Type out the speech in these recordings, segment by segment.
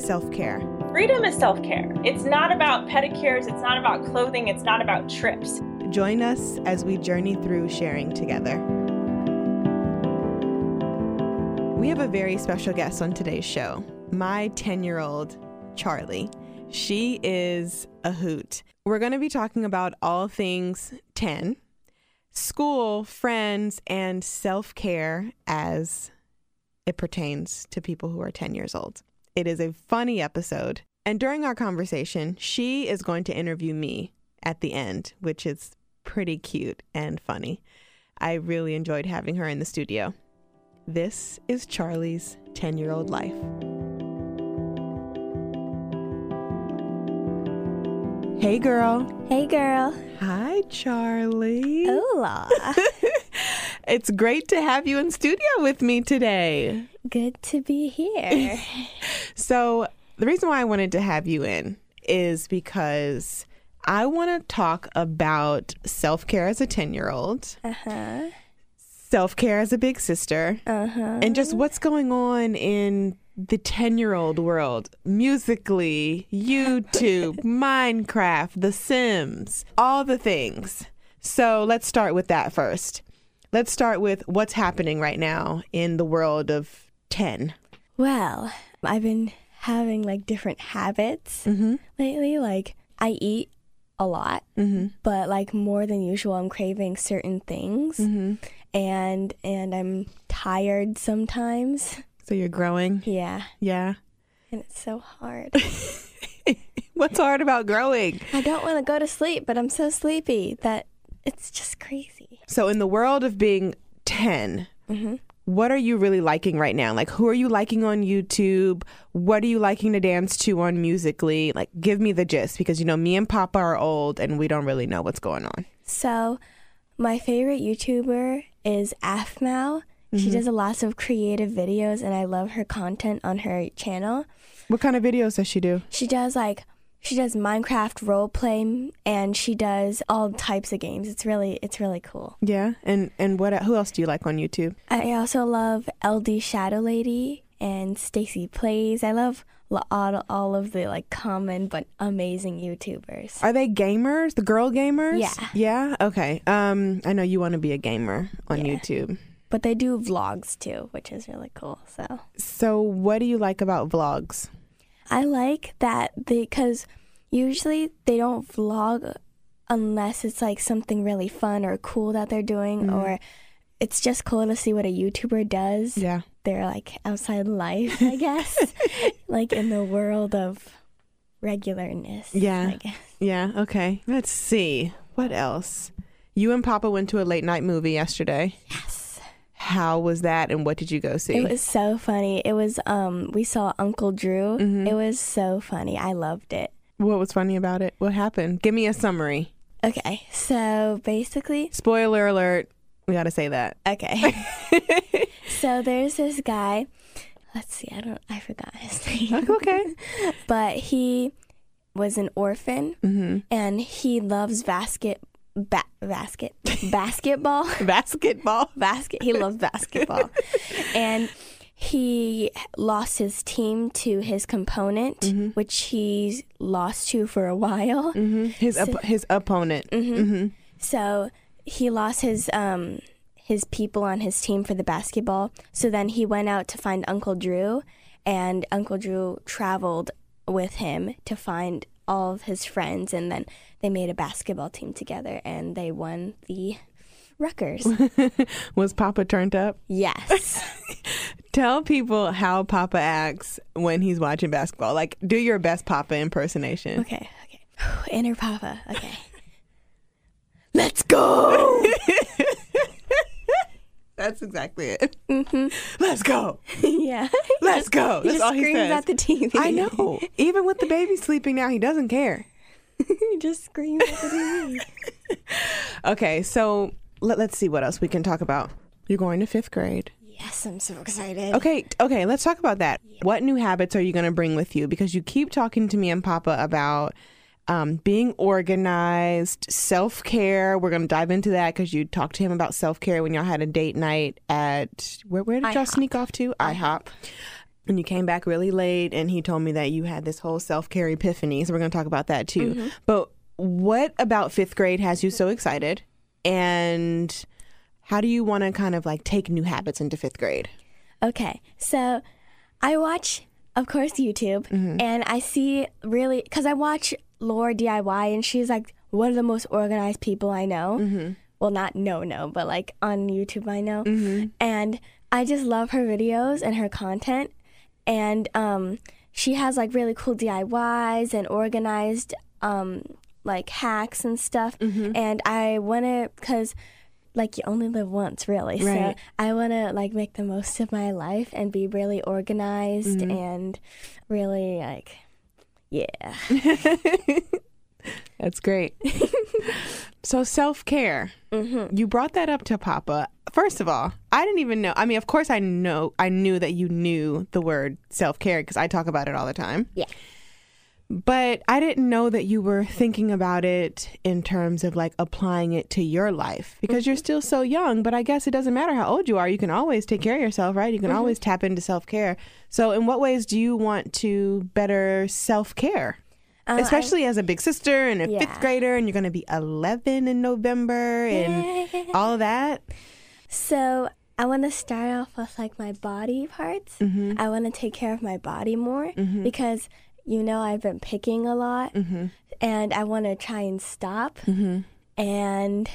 self care. Freedom is self care. It's not about pedicures, it's not about clothing, it's not about trips. Join us as we journey through sharing together. We have a very special guest on today's show my 10 year old Charleigh. She is a hoot. We're going to be talking about all things 10 school, friends, and self care as it pertains to people who are 10 years old. It is a funny episode. And during our conversation, she is going to interview me at the end, which is pretty cute and funny. I really enjoyed having her in the studio. This is Charleigh's 10 year old life. Hey, girl. Hey, girl. Hi, Charleigh. Hola. It's great to have you in studio with me today. Good to be here. So, the reason why I wanted to have you in is because I want to talk about self care as a 10 year old, Uh huh. self care as a big sister, Uh huh. and just what's going on in the 10 year old world musically, YouTube, Minecraft, The Sims, all the things. So, let's start with that first. Let's start with what's happening right now in the world of 10. Well, I've been having like different habits Mm-hmm. lately. Like, I eat a lot, Mm-hmm. but like more than usual, I'm craving certain things, Mm-hmm. and and I'm tired sometimes. So, you're growing. Yeah, Yeah. and it's so hard. What's hard about growing? I don't want to go to sleep, but I'm so sleepy that it's just crazy. So, in the world of being 10, Mhm. what are you really liking right now? Like, who are you liking on YouTube? What are you liking to dance to on Musical.ly? Like, give me the gist because, you know, me and Papa are old and we don't really know what's going on. So, my favorite YouTuber is Aphmau. She does a lots of creative videos, and I love her content on her channel. What kind of videos does she do? She does like she does Minecraft roleplay, and she does all types of games. It's really it's really cool. Yeah. And, and what, who else do you like on YouTube? I also love LD Shadow Lady and Stacy Plays. I love all, all of the like common but amazing YouTubers. Are they gamers? The girl gamers? Yeah. Yeah. Okay. Um, I know you want to be a gamer on Yeah. YouTube. But they do vlogs too, which is really cool. So. So, what do you like about vlogs? I like that because usually they don't vlog unless it's like something really fun or cool that they're doing, mm-hmm. or it's just cool to see what a YouTuber does. Yeah. Their like outside life, I guess, like in the world of regularness. Yeah. I guess. Yeah, okay. Let's see. What else? You and Papa went to a late night movie yesterday. Yes. How was that and what did you go see? It was so funny. It was um we saw Uncle Drew. Mhm. It was so funny. I loved it. what was funny about it? What happened? Give me a summary. Okay. So basically Spoiler alert. We got to say that. Okay. so there's this guy. Let's see. I don't. I forgot his name. okay. But he was an orphan, hmm and he loves basket. Ba- basket basketball Basketball. basket he loves basketball and he lost his team to his component Mm-hmm. which he lost to for a while hmm His op- his opponent. hmm So he lost his um his people on his team for the basketball. So then he went out to find Uncle Drew, and Uncle Drew traveled with him to find all of his friends, and then they made a basketball team together, and they won the Rucker. Was Papa turned up? yes. Tell people how Papa acts when he's watching basketball. Like, do your best Papa impersonation. Okay. Okay. Inner Papa. Okay. Let's go. That's exactly it. hmm Let's go. yeah. Let's go. He That's just all he screams says. at the TV. I know. Even with the baby sleeping now, he doesn't care. he just screams at the TV. Okay, so let, let's see what else we can talk about. You're going to fifth grade. yes, I'm so excited. Okay, okay, let's talk about that. What new habits are you going to bring with you? Because you keep talking to me and Papa about um, being organized, self care. We're going to dive into that because you talked to him about self care when y'all had a date night at where? Where did y'all IHOP. sneak off to? IHOP. And you came back really late, and he told me that you had this whole self care epiphany. So we're going to talk about that too. But what about fifth grade has you so excited? And how do you want to kind of like take new habits into fifth grade? Okay, so I watch, of course, YouTube, and I see really because I watch LaurDIY, and she's like one of the most organized people I know. Well, not no no, but like on YouTube I know, and I just love her videos and her content, and um, she has like really cool DIYs and organized um like hacks and stuff, and I want to because like you only live once really. Right. so i want to like make the most of my life and be really organized and really like yeah That's great. so self care. Mm-hmm. You brought that up to Papa. First of all, I didn't even know. I mean, of course, I know. I knew that you knew the word self care because I talk about it all the time. Yeah. But I didn't know that you were thinking about it in terms of like applying it to your life because you're mm-hmm. still so young. But I guess it doesn't matter how old you are. You can always take care of yourself, right? You can mm-hmm. always tap into self care. So, in what ways do you want to better self care? Uh, I- Especially as a big sister and a Yeah. fifth grader, and you're going to be 11 in November and all of that. so i want to start off with like my body parts mm-hmm. i want to take care of my body more because you know i've been picking a lot mm-hmm. and i want to try and stop mm-hmm. and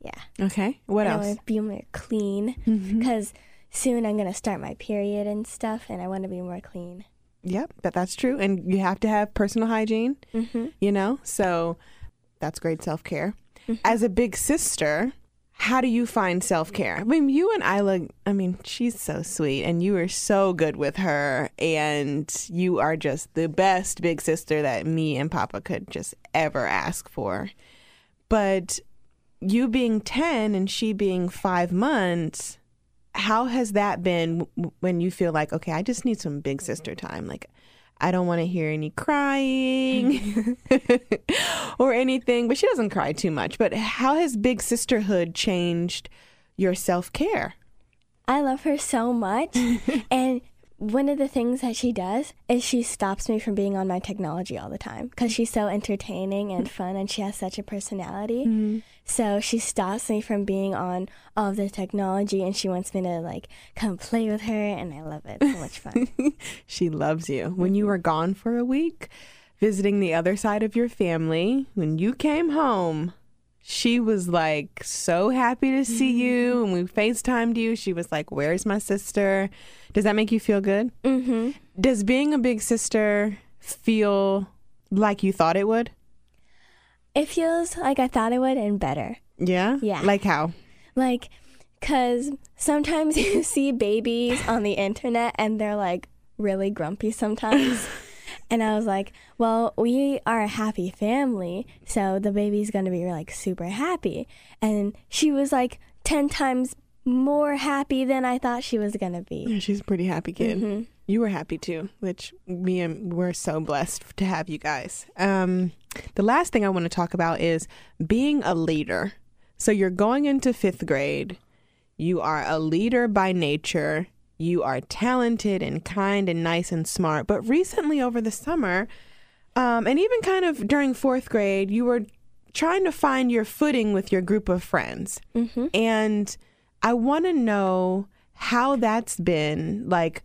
yeah Okay. What and I else? want to be more clean mm-hmm. because soon I'm gonna start my period and stuff, and I want to be more clean. Yep, that that's true. And you have to have personal hygiene, Mm-hmm. you know? So that's great self care. As a big sister, how do you find self care? I mean, you and Isla, I mean, she's so sweet and you are so good with her. And you are just the best big sister that me and Papa could just ever ask for. But you being 10 and she being five months, how has that been when you feel like, okay, I just need some big sister time? Like, I don't want to hear any crying or anything, but she doesn't cry too much. But how has big sisterhood changed your self care? I love her so much, and one of the things that she does is she stops me from being on my technology all the time because she's so entertaining and mm. fun, and she has such a personality. Mm-hmm. So she stops me from being on all of the technology, and she wants me to like come play with her, and I love it. It's so much fun. She loves you. When you mm-hmm. were gone for a week, visiting the other side of your family, when you came home, she was like so happy to see you. And we FaceTimed you. She was like, Where's my sister? Does that make you feel good? hmm Does being a big sister feel like you thought it would? It feels like I thought it would, and better. Yeah? Yeah. Like how? Like, because sometimes you see babies on the internet and they're like really grumpy sometimes. and I was like, well, we are a happy family, so the baby's going to be like super happy. And she was like 10 times more happy than I thought she was going to be. Yeah, she's a pretty happy kid. Mm-hmm. You were happy too, which me and we're so blessed to have you guys. Um, the last thing I want to talk about is being a leader. So you're going into fifth grade. You are a leader by nature. You are talented and kind and nice and smart. But recently, over the summer, um, and even kind of during fourth grade, you were trying to find your footing with your group of friends. Mm-hmm. And I want to know how that's been like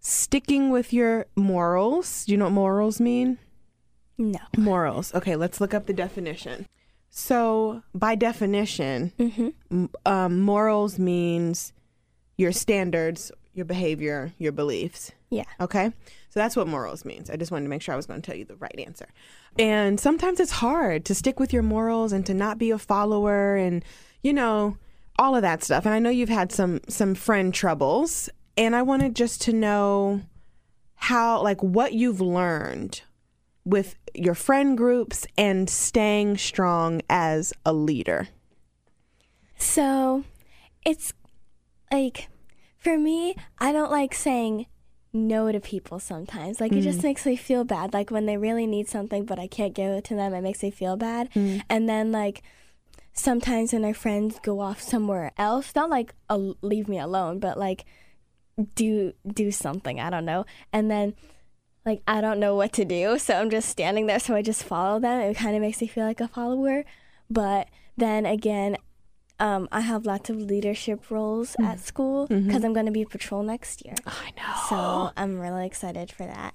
sticking with your morals. Do you know what morals mean? No. Morals. Okay, let's look up the definition. So, by definition, Mm-hmm. um, morals means your standards, your behavior, your beliefs. Yeah. Okay. So that's what morals means. I just wanted to make sure I was going to tell you the right answer. And sometimes it's hard to stick with your morals and to not be a follower. And, you know, all of that stuff. And I know you've had some some friend troubles, and I wanted just to know how like what you've learned with your friend groups and staying strong as a leader. So it's like for me, I don't like saying no to people sometimes. Like it just makes me feel bad. Like when they really need something but I can't give it to them, it makes me feel bad. And then like sometimes when our friends go off somewhere else, not like uh, leave me alone, but like do do something, I don't know. And then like I don't know what to do, so I'm just standing there so I just follow them. It kind of makes me feel like a follower. But then again, um, I have lots of leadership roles at school because I'm going to be patrol next year. I know. So I'm really excited for that.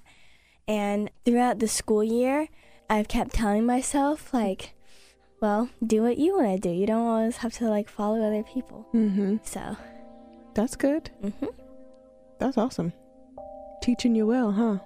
And throughout the school year, I've kept telling myself, like, well, do what you want to do. You don't always have to, like, follow other people. Mm-hmm. So, That's good. hmm That's awesome. Teaching you well, huh?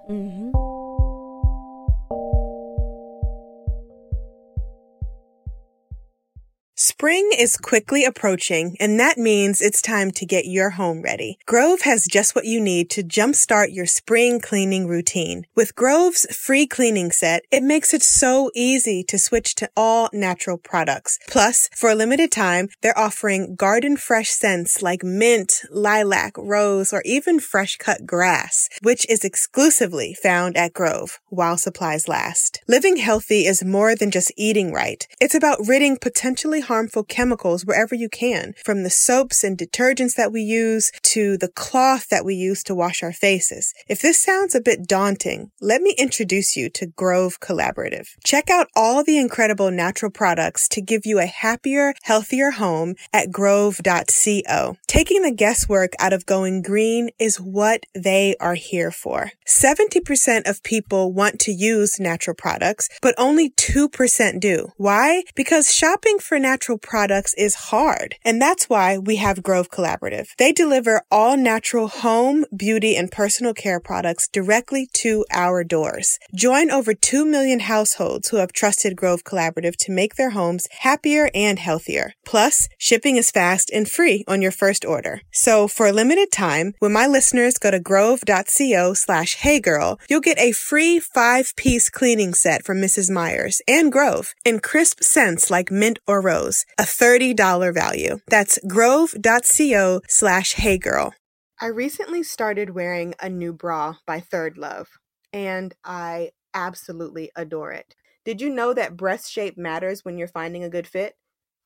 Spring is quickly approaching, and that means it's time to get your home ready. Grove has just what you need to jumpstart your spring cleaning routine. With Grove's free cleaning set, it makes it so easy to switch to all natural products. Plus, for a limited time, they're offering garden fresh scents like mint, lilac, rose, or even fresh cut grass, which is exclusively found at Grove while supplies last. Living healthy is more than just eating right. It's about ridding potentially harmful chemicals wherever you can, from the soaps and detergents that we use to the cloth that we use to wash our faces. If this sounds a bit daunting, let me introduce you to Grove Collaborative. Check out all the incredible natural products to give you a happier, healthier home at grove.co. Taking the guesswork out of going green is what they are here for. 70% of people want to use natural products, but only 2% do. Why? Because shopping for natural products is hard. And that's why we have Grove Collaborative. They deliver all natural home, beauty, and personal care products directly to our doors. Join over 2 million households who have trusted Grove Collaborative to make their homes happier and healthier. Plus, shipping is fast and free on your first order. So for a limited time, when my listeners go to grove.co slash heygirl, you'll get a free five-piece cleaning set from Mrs. Meyer's and Grove in crisp scents like mint or rose, a $30 value. That's grove.co slash heygirl. I recently started wearing a new bra by Third Love, and I absolutely adore it. Did you know that breast shape matters when you're finding a good fit?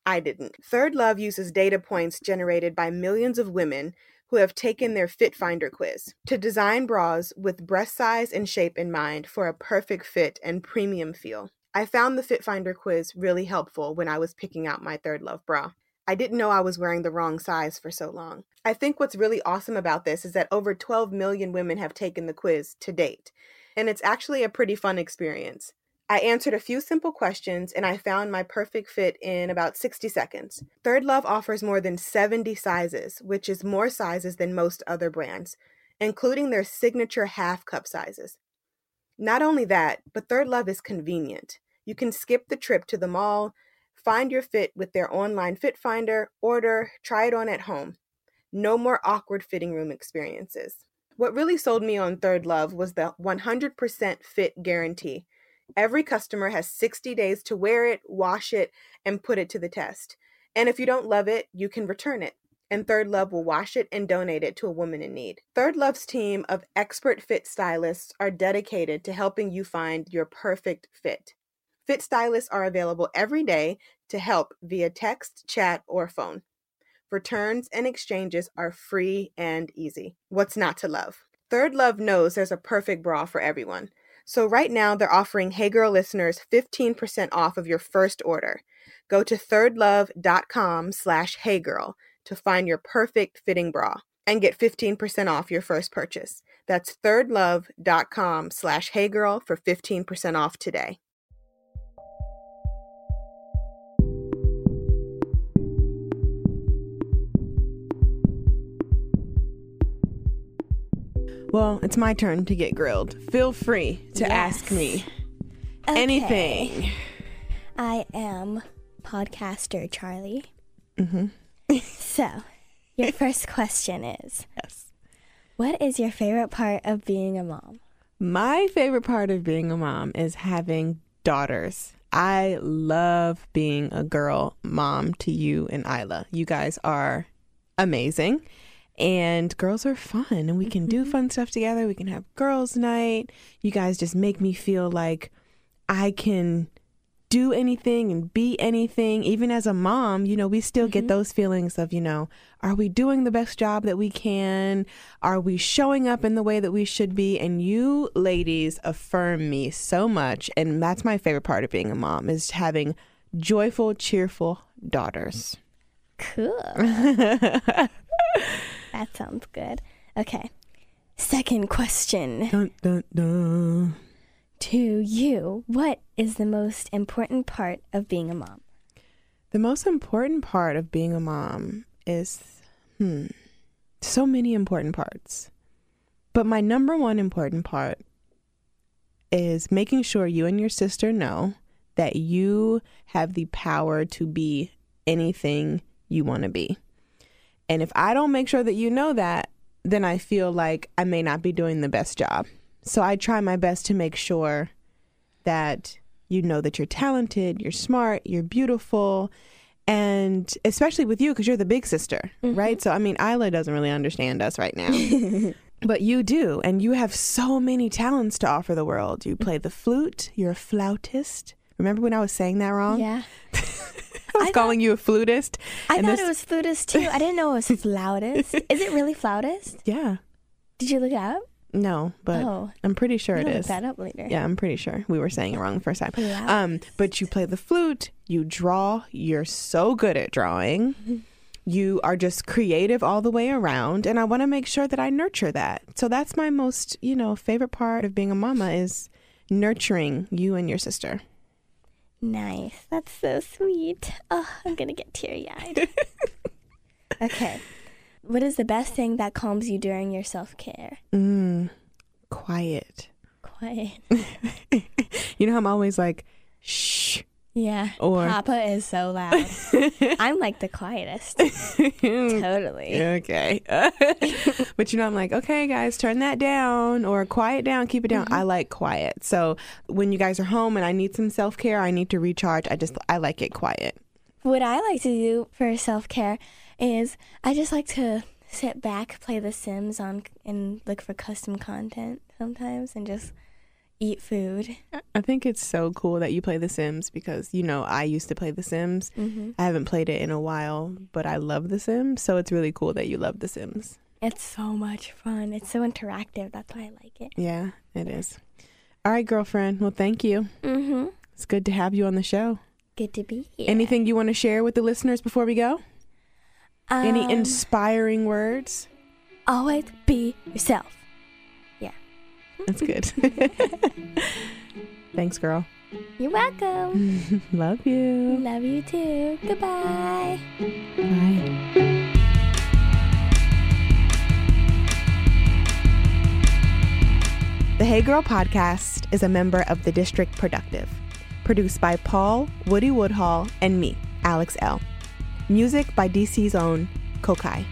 I didn't. Third Love uses data points generated by millions of women who have taken their Fit Finder quiz to design bras with breast size and shape in mind for a perfect fit and premium feel. I found the Fit Finder quiz really helpful when I was picking out my Third Love bra. I didn't know I was wearing the wrong size for so long. I think what's really awesome about this is that over 12 million women have taken the quiz to date, and it's actually a pretty fun experience. I answered a few simple questions and I found my perfect fit in about 60 seconds. Third Love offers more than 70 sizes, which is more sizes than most other brands, including their signature half cup sizes. Not only that, but Third Love is convenient. You can skip the trip to the mall, find your fit with their online fit finder, order, try it on at home. No more awkward fitting room experiences. What really sold me on Third Love was the 100% fit guarantee. Every customer has 60 days to wear it, wash it, and put it to the test. And if you don't love it, you can return it. And Third Love will wash it and donate it to a woman in need. Third Love's team of expert fit stylists are dedicated to helping you find your perfect fit. Fit stylists are available every day to help via text, chat, or phone. Returns and exchanges are free and easy. What's not to love? Third Love knows there's a perfect bra for everyone. So right now they're offering Hey Girl listeners 15% off of your first order. Go to thirdlove.com slash heygirl to find your perfect fitting bra and get 15% off your first purchase. That's thirdlove.com slash heygirl for 15% off today. Well, it's my turn to get grilled. Feel free to ask me Okay. anything. I am podcaster Charleigh. Mm-hmm. So, your first question is Yes. What is your favorite part of being a mom? My favorite part of being a mom is having daughters. I love being a girl mom to you and Isla. You guys are amazing. And girls are fun and we can do mm-hmm. fun stuff together. We can have girls' night. You guys just make me feel like I can do anything and be anything. Even as a mom, you know, we still get mm-hmm. those feelings of, you know, are we doing the best job that we can? Are we showing up in the way that we should be? And you ladies affirm me so much. And that's my favorite part of being a mom is having joyful, cheerful daughters. Cool. that sounds good. Okay. Second question Dun, dun, dun. to you What is the most important part of being a mom? The most important part of being a mom is, hmm, so many important parts. But my number one important part is making sure you and your sister know that you have the power to be anything you want to be. And if I don't make sure that you know that, then I feel like I may not be doing the best job. So I try my best to make sure that you know that you're talented, you're smart, you're beautiful, and especially with you because you're the big sister, mm-hmm. right? So I mean, Isla doesn't really understand us right now. But you do, and you have so many talents to offer the world. You mm. play the flute, you're a flautist. Remember when I was saying that wrong? Yeah. I was I calling you a flutist. I thought this- it was flutist too. I didn't know it was flautist. Is it really flautist? Yeah. Did you look it up? No, but oh, I'm pretty sure it look that up later. Yeah, I'm pretty sure we were saying it wrong the first time. Um, but you play the flute, you draw, you're so good at drawing. You are just creative all the way around, and I want to make sure that I nurture that. So that's my most, you know, favorite part of being a mama is nurturing you and your sister. Nice. That's so sweet. Oh, I'm gonna get teary eyed. okay. What is the best thing that calms you during your self care? Mm, quiet. Quiet. You know how I'm always like, shh. Yeah. Or- Papa is so loud. I'm like the quietest. totally. Okay. but you know, I'm like, okay, guys, turn that down or quiet down, keep it down. Mm-hmm. I like quiet. So when you guys are home and I need some self care, I need to recharge. I just, I like it quiet. What I like to do for self care is I just like to sit back, play The Sims on, and look for custom content sometimes, and just eat food. I think it's so cool that you play The Sims because, you know, I used to play The Sims. hmm I haven't played it in a while, but I love The Sims. So it's really cool that you love The Sims. It's so much fun. It's so interactive. That's why I like it. Yeah, it is. All right, girlfriend. Well, thank you. Mm-hmm. It's good to have you on the show. Good to be here. Anything you want to share with the listeners before we go? Any Um, inspiring words? always be yourself. That's good. Thanks, girl. You're welcome. Love you. Love you too. Goodbye. Bye. The Hey Girl podcast is a member of the District Productive, produced by Paul, Woody Woodhall, and me, Alex Elle Music by DC's own Kokayi.